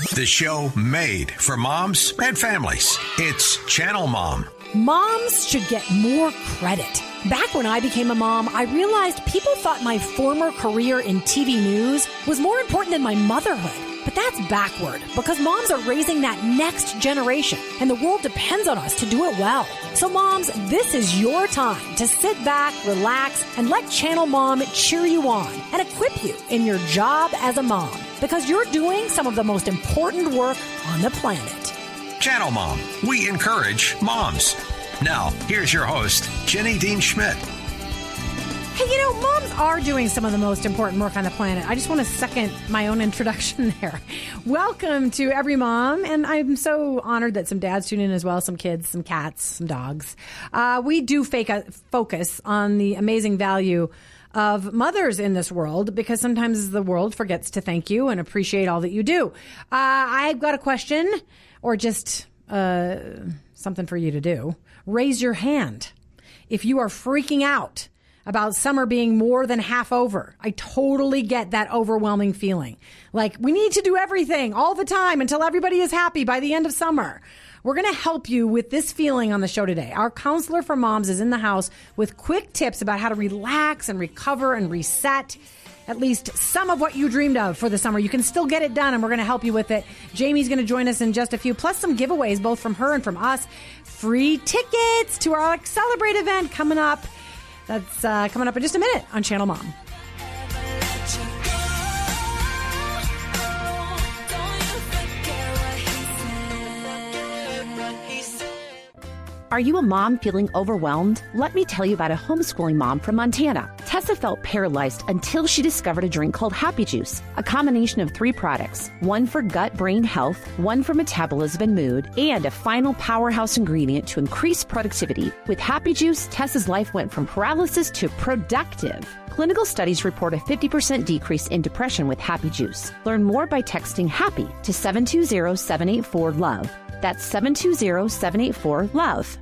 The show made for moms and families. It's Channel Mom. Moms should get more credit. Back when I became a mom, I realized people thought my former career in TV news was more important than my motherhood. But that's backward because moms are raising that next generation and the world depends on us to do it well. So moms, this is your time to sit back, relax, and let Channel Mom cheer you on and equip you in your job as a mom because you're doing some of the most important work on the planet. Channel Mom. We encourage moms. Now, here's your host, Jenny Dean Schmidt. Hey, you know, moms are doing some of the most important work on the planet. I just want to second my own introduction there. Welcome to Every Mom, and I'm so honored that some dads tune in as well, some kids, some cats, some dogs. Uh, we do fake a, focus on the amazing value of mothers in this world because sometimes the world forgets to thank you and appreciate all that you do. Uh, I've got a question or just uh, something for you to do. Raise your hand if you are freaking out about summer being more than half over. I totally get that overwhelming feeling. Like we need to do everything all the time until everybody is happy by the end of summer. We're going to help you with this feeling on the show today. Our counselor for moms is in the house with quick tips about how to relax and recover and reset at least some of what you dreamed of for the summer. You can still get it done, and we're going to help you with it. Jamie's going to join us in just a few, plus some giveaways, both from her and from us. Free tickets to our Accelerate event coming up. That's uh, coming up in just a minute on Channel Mom. Are you a mom feeling overwhelmed? Let me tell you about a homeschooling mom from Montana. Tessa felt paralyzed until she discovered a drink called Happy Juice, a combination of three products one for gut brain health, one for metabolism and mood, and a final powerhouse ingredient to increase productivity. With Happy Juice, Tessa's life went from paralysis to productive. Clinical studies report a 50% decrease in depression with Happy Juice. Learn more by texting HAPPY to 720 784 LOVE. That's 720 784 LOVE.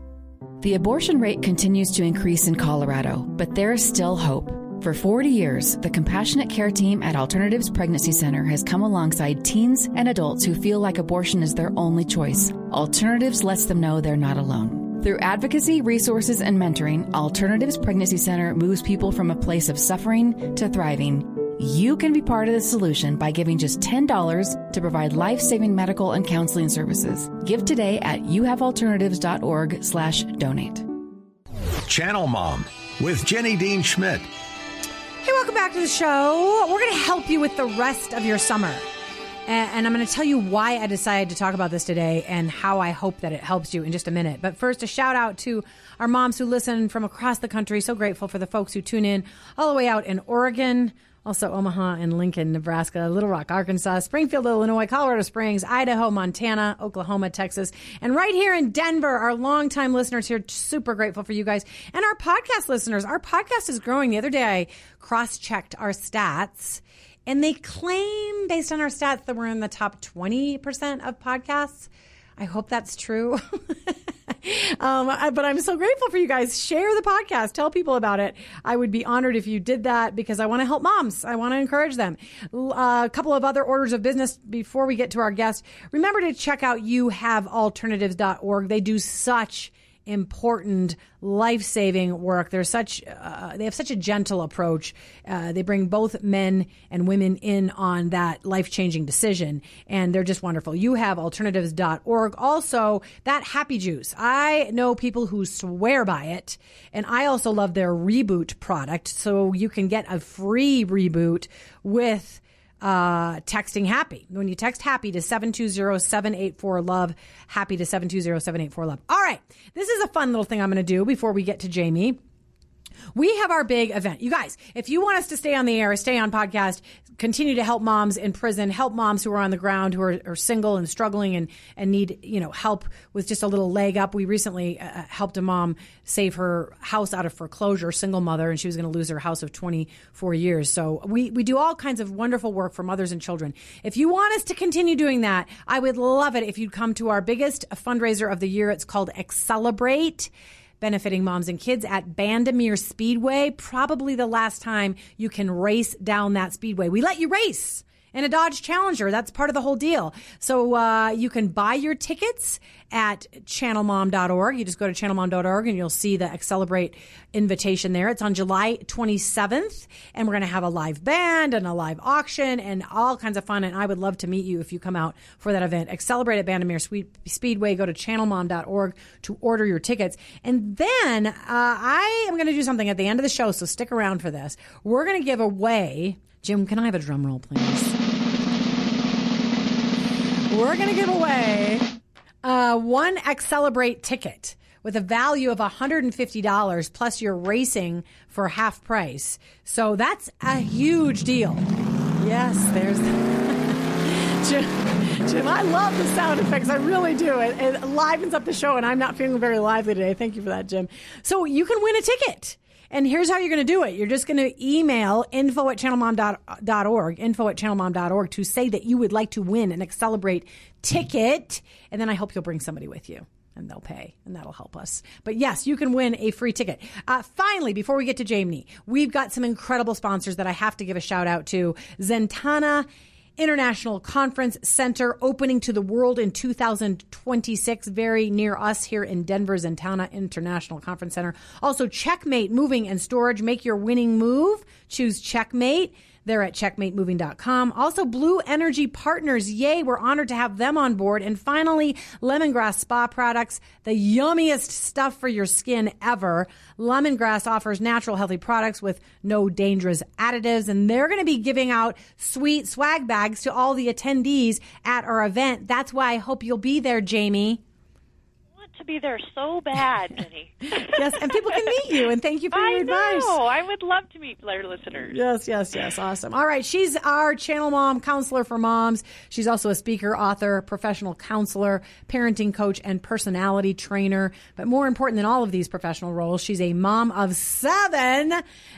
The abortion rate continues to increase in Colorado, but there is still hope. For 40 years, the Compassionate Care Team at Alternatives Pregnancy Center has come alongside teens and adults who feel like abortion is their only choice. Alternatives lets them know they're not alone. Through advocacy, resources, and mentoring, Alternatives Pregnancy Center moves people from a place of suffering to thriving you can be part of the solution by giving just $10 to provide life-saving medical and counseling services. Give today at youhavealternatives.org slash donate. Channel Mom with Jenny Dean Schmidt. Hey, welcome back to the show. We're going to help you with the rest of your summer. And I'm going to tell you why I decided to talk about this today and how I hope that it helps you in just a minute. But first, a shout out to our moms who listen from across the country. So grateful for the folks who tune in all the way out in Oregon, also, Omaha and Lincoln, Nebraska, Little Rock, Arkansas, Springfield, Illinois, Colorado Springs, Idaho, Montana, Oklahoma, Texas, and right here in Denver, our longtime listeners here. Super grateful for you guys. And our podcast listeners. Our podcast is growing. The other day, I cross checked our stats. And they claim, based on our stats, that we're in the top 20% of podcasts. I hope that's true. um, but I'm so grateful for you guys. Share the podcast, tell people about it. I would be honored if you did that because I want to help moms. I want to encourage them. Uh, a couple of other orders of business before we get to our guest. Remember to check out youhavealternatives.org. They do such important life-saving work. They're such uh, they have such a gentle approach. Uh, they bring both men and women in on that life-changing decision, and they're just wonderful. You have alternatives.org. Also, that happy juice. I know people who swear by it, and I also love their reboot product. So you can get a free reboot with uh, texting happy. When you text happy to 720-784-LOVE, happy to 720-784-LOVE. All right. This is a fun little thing I'm going to do before we get to Jamie. We have our big event. You guys, if you want us to stay on the air, stay on podcast, continue to help moms in prison, help moms who are on the ground, who are, are single and struggling and, and need, you know, help with just a little leg up. We recently uh, uh helped a mom save her house out of foreclosure, single mother, and she was going to lose her house of 24 years. So we, we do all kinds of wonderful work for mothers and children. If you want us to continue doing that, I would love it if you'd come to our biggest fundraiser of the year. It's called Accelerate benefiting moms and kids at Bandimere Speedway. Probably the last time you can race down that speedway. We let you race in a Dodge Challenger. That's part of the whole deal. So uh, you can buy your tickets at channelmom.org. You just go to channelmom.org and you'll see the Accelerate invitation there. It's on July 27th, and we're going to have a live band and a live auction and all kinds of fun. And I would love to meet you if you come out for that event. Accelerate at Bandimere Speedway. Go to channelmom.org to order your tickets. And then uh, I am going to do something at the end of the show, so stick around for this. We're going to give away. Jim, can I have a drum roll, please? We're going to give away uh, one Accelerate ticket with a value of $150 plus you're racing for half price. So that's a huge deal. Yes, there's Jim, Jim, I love the sound effects. I really do. It, it livens up the show, and I'm not feeling very lively today. Thank you for that, Jim. So you can win a ticket. And here's how you're going to do it. You're just going to email info at channelmom.org, info at channelmom.org to say that you would like to win an Accelerate ticket. And then I hope you'll bring somebody with you and they'll pay and that'll help us. But yes, you can win a free ticket. Uh, finally, before we get to Jamie, we've got some incredible sponsors that I have to give a shout out to. Zentana International Conference Center opening to the world in 2026, very near us here in Denver's Zentana International Conference Center. Also, Checkmate Moving and Storage. Make your winning move. Choose Checkmate. They're at checkmatemoving.com. Also, Blue Energy Partners. Yay, we're honored to have them on board. And finally, Lemongrass Spa Products, the yummiest stuff for your skin ever. Lemongrass offers natural, healthy products with no dangerous additives. And they're going to be giving out sweet swag bags to all the attendees at our event. That's why I hope you'll be there, Jamie to be there so bad, Jenny. yes, and people can meet you. And thank you for I your advice. know. I would love to meet our listeners. Yes, yes, yes. Awesome. All right. She's our channel mom, counselor for moms. She's also a speaker, author, professional counselor, parenting coach, and personality trainer. But more important than all of these professional roles, she's a mom of seven,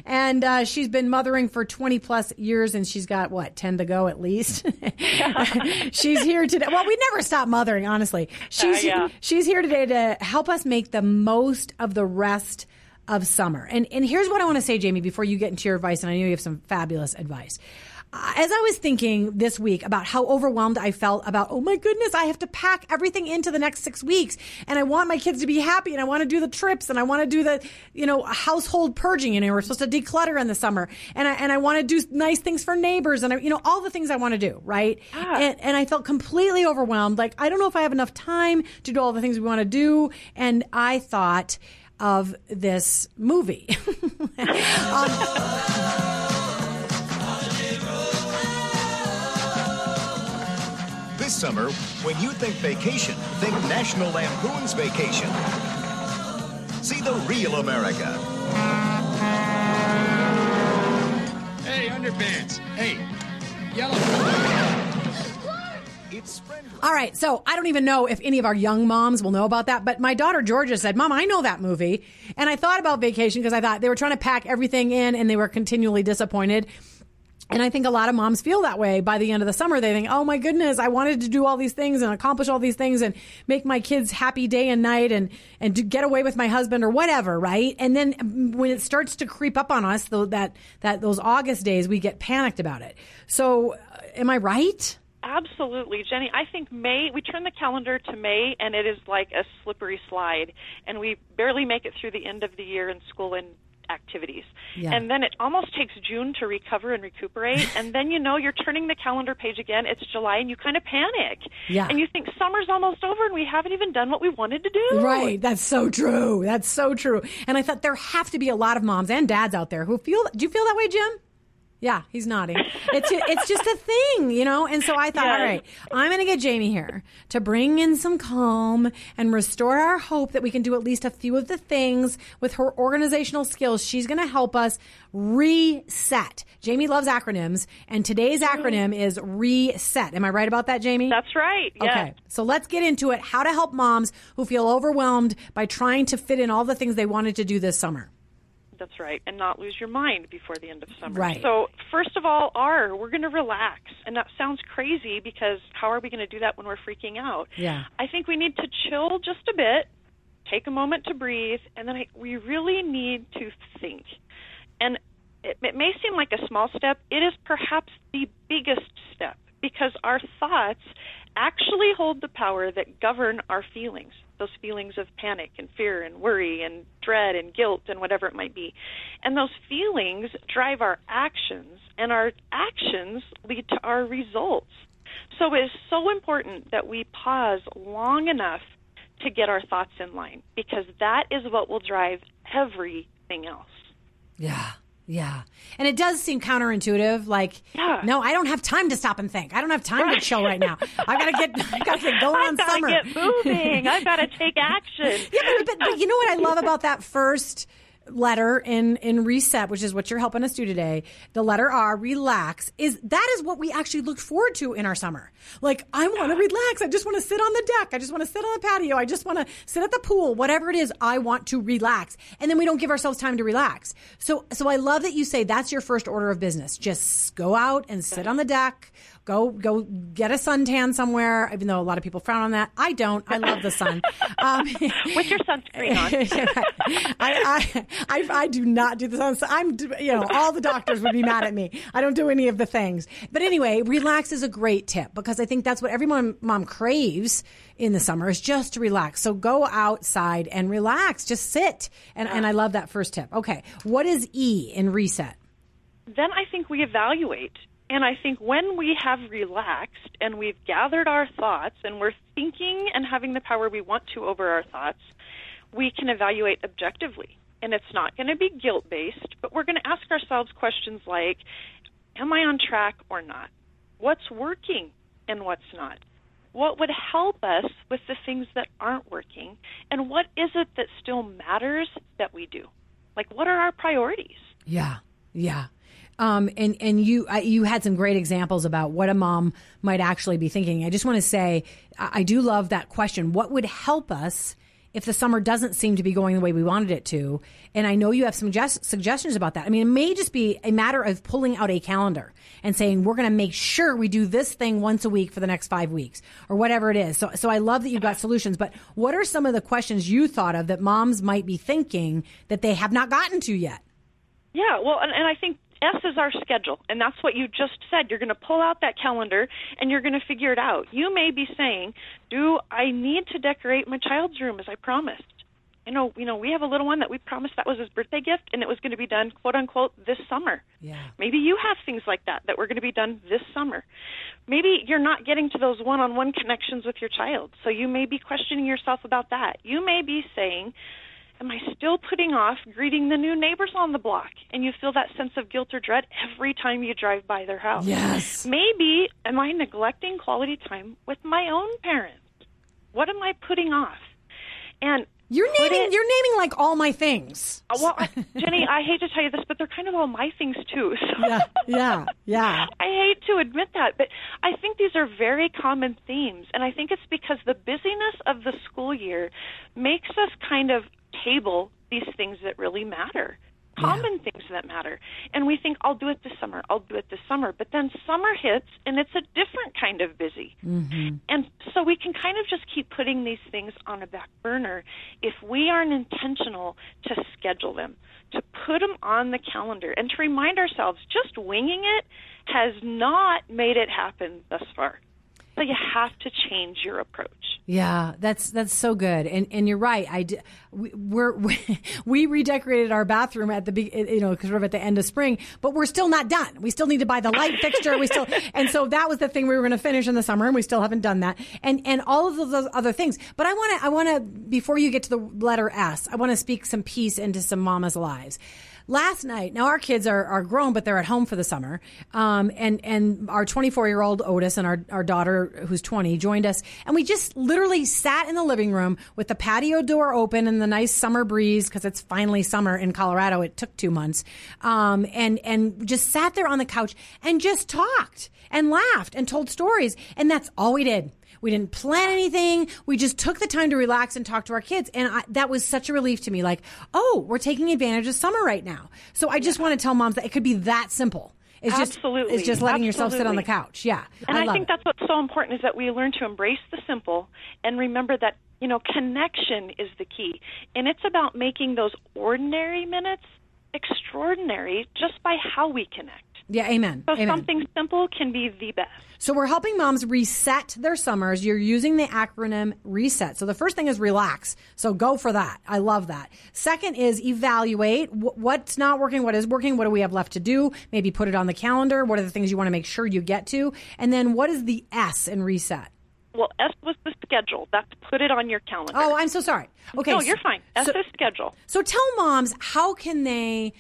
and uh, she's been mothering for 20 plus years, and she's got what 10 to go at least. she's here today. Well, we never stop mothering, honestly. She's Uh, yeah. she's here today to help us make the most of the rest of summer. And and here's what I want to say, Jamie, before you get into your advice, and I know you have some fabulous advice. As I was thinking this week about how overwhelmed I felt about, oh my goodness, I have to pack everything into the next six weeks, and I want my kids to be happy, and I want to do the trips, and I want to do the, you know, household purging, and we're supposed to declutter in the summer, and I and I want to do nice things for neighbors, and I, you know, all the things I want to do, right? And, and I felt completely overwhelmed. Like I don't know if I have enough time to do all the things we want to do, and I thought of this movie. Um, This summer, when you think vacation, think National Lampoon's Vacation. See the real America. Hey, underpants. Hey, yellow. It's. All right, so I don't even know if any of our young moms will know about that, but my daughter Georgia said, "Mom, I know that movie." And I thought about vacation because I thought they were trying to pack everything in and they were continually disappointed. And I think a lot of moms feel that way by the end of the summer. They think, "Oh my goodness, I wanted to do all these things and accomplish all these things and make my kids happy day and night and and get away with my husband or whatever, right?" And then when it starts to creep up on us, though that that those August days, we get panicked about it. So, uh, am I right? Absolutely, Jenny. I think May, we turn the calendar to May, and it is like a slippery slide, and we barely make it through the end of the year in school and activities. Yeah. And then it almost takes June to recover and recuperate, and then you know you're turning the calendar page again. It's July, and you kind of panic. Yeah. And you think summer's almost over, and we haven't even done what we wanted to do. Right. That's so true. That's so true. And I thought there have to be a lot of moms and dads out there who feel. Do you feel that way, Jim? Yeah, he's nodding. It's it's just a thing, you know. And so I thought, Yes. all right, I'm going to get Jamie here to bring in some calm and restore our hope that we can do at least a few of the things with her organizational skills. She's going to help us reset. Jamie loves acronyms, and today's mm-hmm. acronym is reset. Am I right about that, Jamie? That's right. Yes. Okay, so let's get into it. How to help moms who feel overwhelmed by trying to fit in all the things they wanted to do this summer. That's right, and not lose your mind before the end of summer. Right. So, first of all, R, we're going to relax. And that sounds crazy because how are we going to do that when we're freaking out? Yeah. I think we need to chill just a bit, take a moment to breathe, and then I, we really need to think. And it, it may seem like a small step, it is perhaps the biggest step because our thoughts actually hold the power that govern our feelings those feelings of panic and fear and worry and dread and guilt and whatever it might be. And those feelings drive our actions, and our actions lead to our results. So it is so important that we pause long enough to get our thoughts in line because that is what will drive everything else. Yeah. Yeah. And it does seem counterintuitive. Like, Yeah. no, I don't have time to stop and think. I don't have time to chill right now. I gotta get, I gotta get going on summer. I've got to get moving. I've got to take action. yeah, but, but, but you know what I love about that first letter in in reset which is what you're helping us do today. The letter r relax is that is what we actually look forward to in our summer. Like i want to relax. I just want to sit on the deck. I just want to sit on the patio. I just want to sit at the pool whatever it is i want to relax. And then we don't give ourselves time to relax. So so i love that you say that's your first order of business. Just go out and sit on the deck. Go go get a suntan somewhere even though a lot of people frown on that. I don't. I love the sun. Um, With your sunscreen on. I, I, I, I do not do the sun. I'm, you know, all the doctors would be mad at me. I don't do any of the things. But anyway, relax is a great tip because I think that's what every mom, mom craves in the summer is just to relax. So go outside and relax. Just sit. And, and I love that first tip. Okay. What is E in reset? then I think we evaluate. And I think when we have relaxed and we've gathered our thoughts and we're thinking and having the power we want to over our thoughts, we can evaluate objectively. And it's not going to be guilt based, but we're going to ask ourselves questions like Am I on track or not? What's working and what's not? What would help us with the things that aren't working? And what is it that still matters that we do? Like, what are our priorities? Yeah. Yeah. Um, and and you you had some great examples about what a mom might actually be thinking. I just want to say I, I do love that question. What would help us if the summer doesn't seem to be going the way we wanted it to? And I know you have some just, suggestions about that. I mean, it may just be a matter of pulling out a calendar and saying we're going to make sure we do this thing once a week for the next five weeks or whatever it is. So so I love that you've got solutions. But what are some of the questions you thought of that moms might be thinking that they have not gotten to yet? Yeah, well, and, and I think S is our schedule, and that's what you just said. You're going to pull out that calendar and you're going to figure it out. You may be saying, "Do I need to decorate my child's room as I promised?" You know, you know, we have a little one that we promised that was his birthday gift, and it was going to be done, quote unquote, this summer. Yeah. Maybe you have things like that that were going to be done this summer. Maybe you're not getting to those one-on-one connections with your child, so you may be questioning yourself about that. You may be saying, am I still putting off greeting the new neighbors on the block? And you feel that sense of guilt or dread every time you drive by their house. Yes. Maybe am I neglecting quality time with my own parents? What am I putting off? And You're naming it- you're naming like all my things. uh, well, Jenny, I hate to tell you this, but they're kind of all my things too. So Yeah, yeah, yeah. I hate to admit that, but I think these are very common themes, and I think it's because the busyness of the school year makes us kind of table these things that really matter, common things that matter, and we think I'll do it this summer, I'll do it this summer, but then summer hits and it's a different kind of busy, mm-hmm. and so we can kind of just keep putting these things on a back burner if we aren't intentional to schedule them, to put them on the calendar, and to remind ourselves just winging it has not made it happen thus far. So you have to change your approach. Yeah, that's that's so good, and and you're right. I d- we, we're we redecorated our bathroom at the be- you know sort we're at the end of spring, but we're still not done. We still need to buy the light fixture. We still and so that was the thing we were going to finish in the summer, and we still haven't done that, and and all of those other things. But I want to I want to before you get to the letter S, I want to speak some peace into some mamas' lives. Last night, now our kids are, are grown, but they're at home for the summer. Um, and, and our 24 year old Otis and our, our daughter, who's 20, joined us. And we just literally sat in the living room with the patio door open and the nice summer breeze, because it's finally summer in Colorado. It took two months. Um, and, and just sat there on the couch and just talked and laughed and told stories. And that's all we did. We didn't plan anything. We just took the time to relax and talk to our kids. And I, that was such a relief to me. Like, oh, we're taking advantage of summer right now. So I just want to tell moms that it could be that simple. It's just, Absolutely. it's just letting yourself sit on the couch. Yeah. And I, love think it. that's what's so important is that we learn to embrace the simple and remember that, you know, connection is the key. And it's about making those ordinary minutes extraordinary just by how we connect. Yeah, amen. So amen. something simple can be the best. So we're helping moms reset their summers. You're using the acronym RESET. So the first thing is relax. So go for that. I love that. Second is evaluate what's not working, what is working, what do we have left to do? Maybe put it on the calendar. What are the things you want to make sure you get to? And then what is the S in reset? Well, S was the schedule. That's put it on your calendar. Oh, I'm so sorry. Okay. No, you're fine. S so, is schedule. So tell moms how can they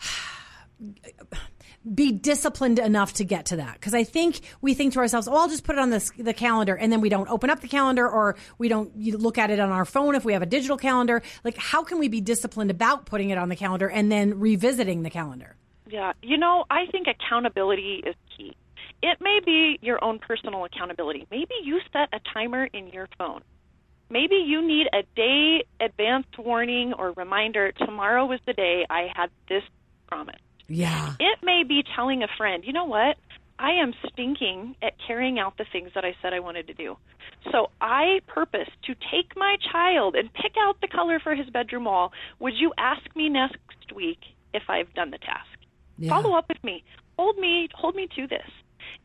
be disciplined enough to get to that. Because I think we think to ourselves, oh, I'll just put it on the, the calendar. And then we don't open up the calendar or we don't look at it on our phone if we have a digital calendar. Like, how can we be disciplined about putting it on the calendar and then revisiting the calendar? Yeah. You know, I think accountability is key. It may be your own personal accountability. Maybe you set a timer in your phone. Maybe you need a day advance warning or reminder tomorrow was the day I had this promise. Yeah. It may be telling a friend, you know what? I am stinking at carrying out the things that I said I wanted to do. So I purpose to take my child and pick out the color for his bedroom wall. Would you ask me next week if I've done the task? Yeah. Follow up with me. Hold me hold me to this.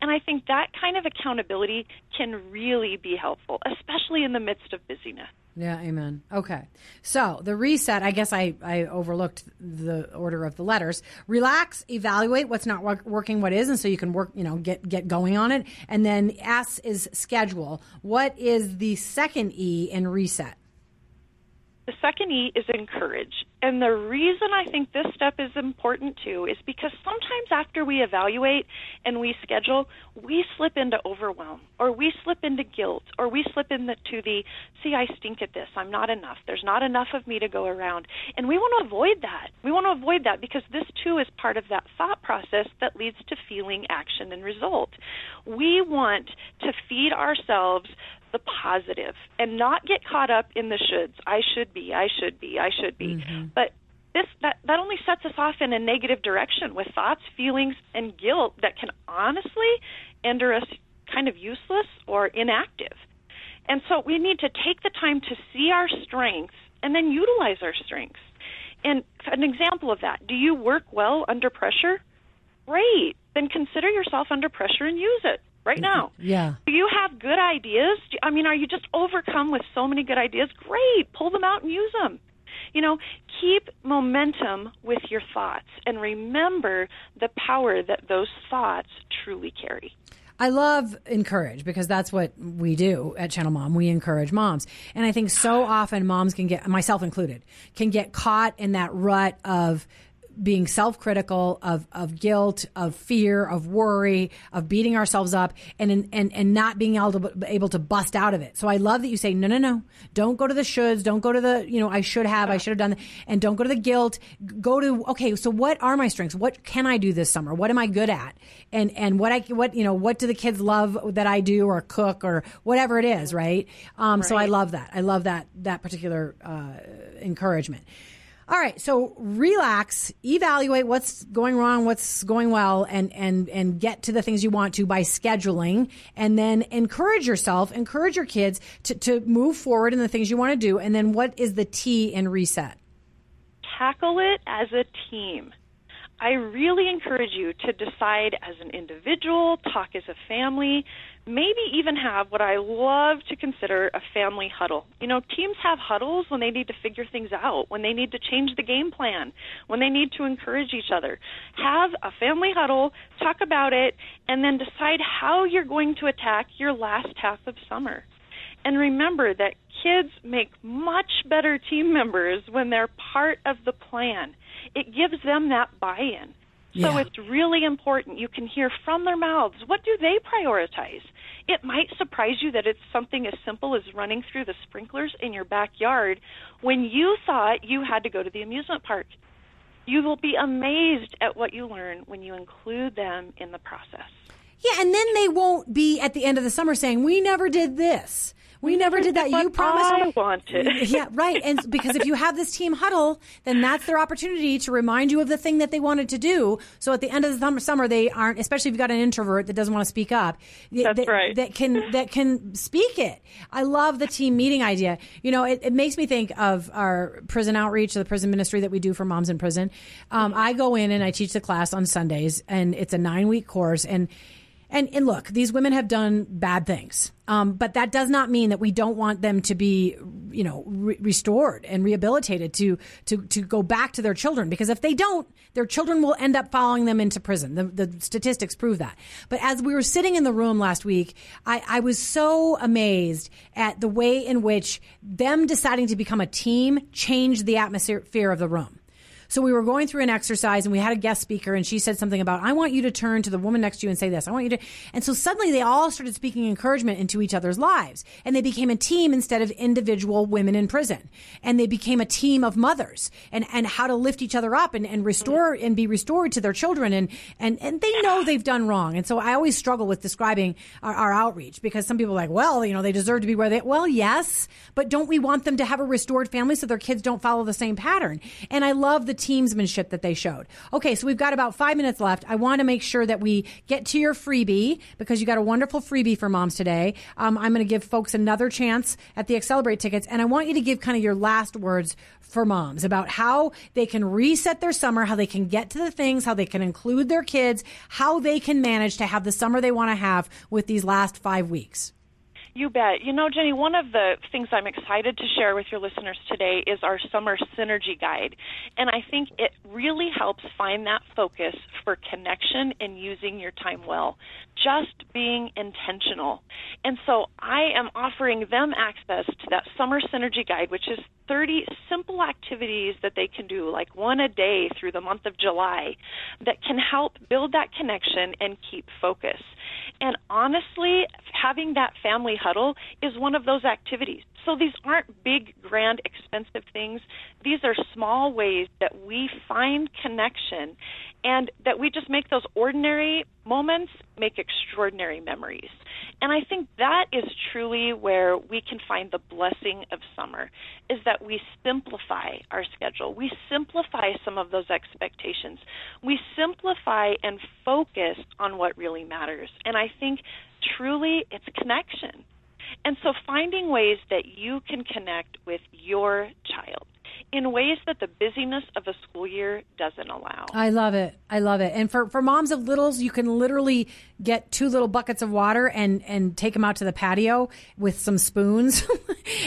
And I think that kind of accountability can really be helpful, especially in the midst of busyness. Yeah, amen. Okay. So the reset, I guess I, I overlooked the order of the letters. Relax, evaluate what's not work, working, what is, and so you can work, you know, get, get going on it. And then S is schedule. What is the second E in reset? The second E is encourage. And the reason I think this step is important too is because sometimes after we evaluate and we schedule, we slip into overwhelm or we slip into guilt or we slip into the, see, I stink at this. I'm not enough. There's not enough of me to go around. And we want to avoid that. We want to avoid that because this too is part of that thought process that leads to feeling, action, and result. We want to feed ourselves the positive and not get caught up in the shoulds. I should be, I should be, I should be. Mm-hmm. But this that that only sets us off in a negative direction with thoughts, feelings, and guilt that can honestly render us kind of useless or inactive. And so we need to take the time to see our strengths and then utilize our strengths. And an example of that, do you work well under pressure? Great. Then consider yourself under pressure and use it right now. Yeah. Do you have good ideas? I mean, are you just overcome with so many good ideas? Great. Pull them out and use them. You know, keep momentum with your thoughts and remember the power that those thoughts truly carry. I love encourage because that's what we do at Channel Mom. We encourage moms. And I think so often moms can get, myself included, can get caught in that rut of being self-critical of, of guilt, of fear, of worry, of beating ourselves up and, and, and not being able to, able to bust out of it. So I love that you say, no, no, no, don't go to the shoulds. Don't go to the, you know, I should have, I should have done that. And don't go to the guilt. Go to, okay, so what are my strengths? What can I do this summer? What am I good at? And, and what I, what, you know, what do the kids love that I do or cook or whatever it is, right? Um, right. so I love that. I love that, that particular, uh, encouragement. All right, so relax, evaluate what's going wrong, what's going well, and and and get to the things you want to by scheduling, and then encourage yourself, encourage your kids to to move forward in the things you want to do. And then what is the T in reset? Tackle it as a team. I really encourage you to decide as an individual, talk as a family, maybe even have what I love to consider a family huddle. You know, teams have huddles when they need to figure things out, when they need to change the game plan, when they need to encourage each other. Have a family huddle, talk about it, and then decide how you're going to attack your last half of summer. And remember that kids make much better team members when they're part of the plan it gives them that buy in. So yeah. it's really important. You can hear from their mouths what do they prioritize? It might surprise you that it's something as simple as running through the sprinklers in your backyard when you thought you had to go to the amusement park. You will be amazed at what you learn when you include them in the process. Yeah, and then they won't be at the end of the summer saying, We never did this We never did that. You promised. I wanted. yeah, right. And because if you have this team huddle, then that's their opportunity to remind you of the thing that they wanted to do. So at the end of the summer, summer they aren't, especially if you've got an introvert that doesn't want to speak up. That's that, right. That can that can speak it. I love the team meeting idea. You know, it, it makes me think of our prison outreach, the prison ministry that we do for moms in prison. Um, I go in and I teach the class on Sundays, and it's a nine week course, and and and look, these women have done bad things, um, but that does not mean that we don't want them to be, you know, re- restored and rehabilitated to to to go back to their children. Because if they don't, their children will end up following them into prison. The, the statistics prove that. But as we were sitting in the room last week, I, I was so amazed at the way in which them deciding to become a team changed the atmosphere of the room. So we were going through an exercise and we had a guest speaker and she said something about, I want you to turn to the woman next to you and say this. I want you to. And so suddenly they all started speaking encouragement into each other's lives and they became a team instead of individual women in prison. And they became a team of mothers and, and how to lift each other up and, and restore and be restored to their children. And, and, and they know they've done wrong. And so I always struggle with describing our, our outreach because some people are like, well, you know, they deserve to be where they, well, yes, but don't we want them to have a restored family so their kids don't follow the same pattern? And I love the teamsmanship that they showed. Okay, so we've got about five minutes left. I want to make sure that we get to your freebie because you got a wonderful freebie for moms today. Um, I'm going to give folks another chance at the Accelerate tickets, and I want you to give kind of your last words for moms about how they can reset their summer, how they can get to the things, how they can include their kids, how they can manage to have the summer they want to have with these last five weeks. You bet. You know, Jenny, one of the things I'm excited to share with your listeners today is our summer synergy guide. And I think it really helps find that focus for connection and using your time well, just being intentional. And so I am offering them access to that summer synergy guide, which is 30 simple activities that they can do, like one a day through the month of July, that can help build that connection and keep focus. And honestly, having that family huddle is one of those activities. So these aren't big, grand, expensive things. These are small ways that we find connection and that we just make those ordinary moments make extraordinary memories. And I think that is truly where we can find the blessing of summer is that we simplify our schedule. We simplify some of those expectations. We simplify and focus on what really matters. And I think truly it's connection. And so finding ways that you can connect with your child in ways that the busyness of a school year doesn't allow. I love it. I love it. And for, for moms of littles, you can literally get two little buckets of water and, and take them out to the patio with some spoons.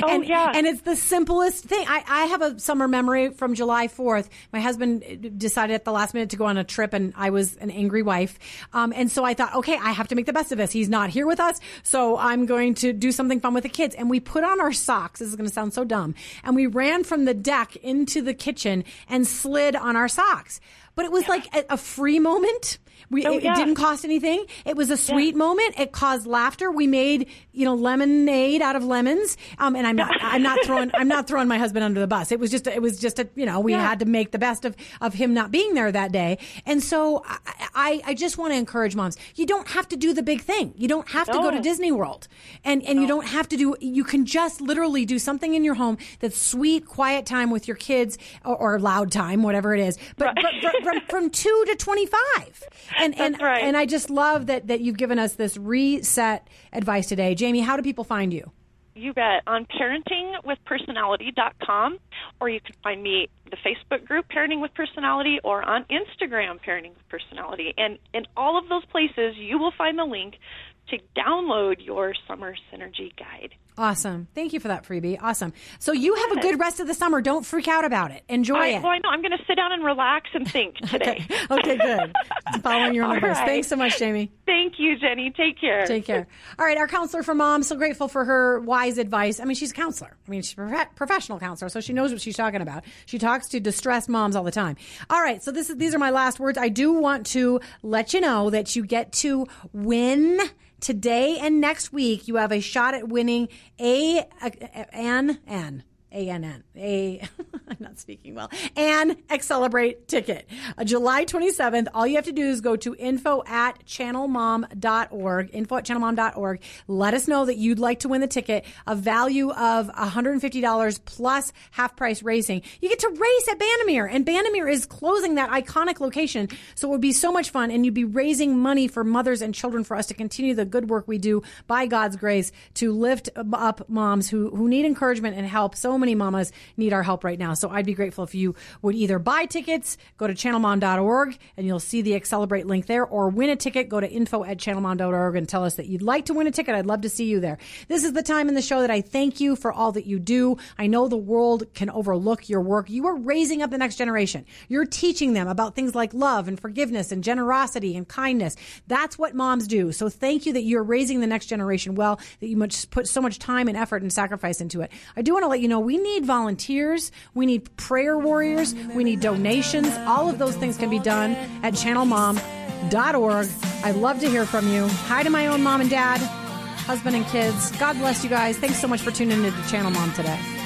Oh, and, yeah. And it's the simplest thing. I, I have a summer memory from July 4th. My husband decided at the last minute to go on a trip and I was an angry wife. Um, and so I thought, okay, I have to make the best of this. He's not here with us. So I'm going to do something fun with the kids. And we put on our socks. This is going to sound so dumb. And we ran from the deck into the kitchen and slid on our socks. But it was like a, a free moment. We, Oh, it, yeah. it didn't cost anything. It was a sweet moment. It caused laughter. We made, you know, lemonade out of lemons. Um, and I'm not, I'm not throwing, I'm not throwing my husband under the bus. It was just, it was just a, you know, we Yeah. had to make the best of, of him not being there that day. And so I, I, I just want to encourage moms. You don't have to do the big thing. You don't have to go to Disney World and, and you don't have to do, you can just literally do something in your home that's sweet, quiet time with your kids or, or loud time, whatever it is. But, but from, from, from two to 25. And, and, That's right. and I just love that, that you've given us this reset advice today. Jamie, how do people find you? You bet. On parentingwithpersonality.com, or you can find me the Facebook group Parenting with Personality, or on Instagram Parenting with Personality. And in all of those places, you will find the link to download your Summer Synergy Guide. Awesome. Thank you for that freebie. Awesome. So you have a good rest of the summer. Don't freak out about it. Enjoy I, it. well, I know. I'm going to sit down and relax and think today. Okay, good. Following your own advice. right. Thanks so much, Jamie. Thank you, Jenny. Take care. Take care. All right, our counselor for moms, so grateful for her wise advice. I mean, she's a counselor. I mean, she's a professional counselor, so she knows what she's talking about. She talks to distressed moms all the time. All right, so this is these are my last words. I do want to let you know that you get to win today and next week. You have a shot at winning a, a, a an an A-N-N. A, speaking well. And Accelerate ticket. Uh, July 27th, all you have to do is go to info at channelmom.org, info at channelmom.org. Let us know that you'd like to win the ticket, a value of $150 plus half price racing. You get to race at Bandimere, and Bandimere is closing that iconic location. So it would be so much fun, and you'd be raising money for mothers and children for us to continue the good work we do by God's grace to lift up moms who, who need encouragement and help. So many mamas need our help right now. So I'd be grateful if you would either buy tickets, go to channelmom.org, and you'll see the Accelerate link there, or win a ticket, go to info at channelmom.org and tell us that you'd like to win a ticket. I'd love to see you there. This is the time in the show that I thank you for all that you do. I know the world can overlook your work. You are raising up the next generation. You're teaching them about things like love and forgiveness and generosity and kindness. That's what moms do. So thank you that you're raising the next generation well, that you much put so much time and effort and sacrifice into it. I do want to let you know we need volunteers. We need prayer warriors. We need donations. All of those things can be done at channelmom.org. I'd love to hear from you. Hi to my own mom and dad, husband and kids. God bless you guys. Thanks so much for tuning into Channel Mom today.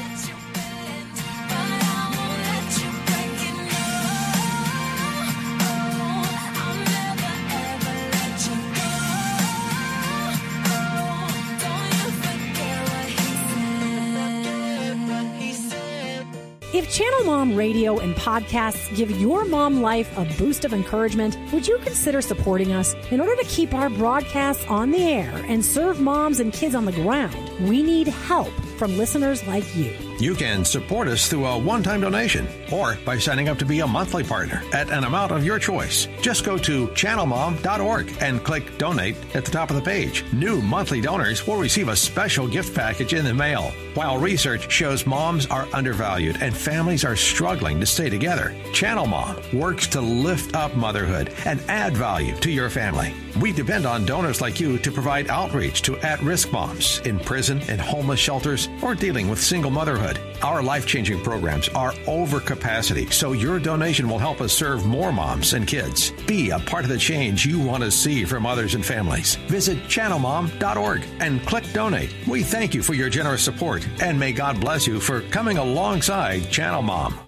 Channel Mom radio and podcasts give your mom life a boost of encouragement, would you consider supporting us? In order to keep our broadcasts on the air and serve moms and kids on the ground, we need help from listeners like you. You can support us through a one time donation or by signing up to be a monthly partner at an amount of your choice. Just go to channelmom.org and click donate at the top of the page. New monthly donors will receive a special gift package in the mail. While research shows moms are undervalued and families are struggling to stay together, Channel Mom works to lift up motherhood and add value to your family. We depend on donors like you to provide outreach to at risk moms in prison and homeless shelters or dealing with single motherhood. Our life changing programs are over capacity, so your donation will help us serve more moms and kids. Be a part of the change you want to see for mothers and families. Visit channelmom.org and click donate. We thank you for your generous support and may God bless you for coming alongside Channel Mom.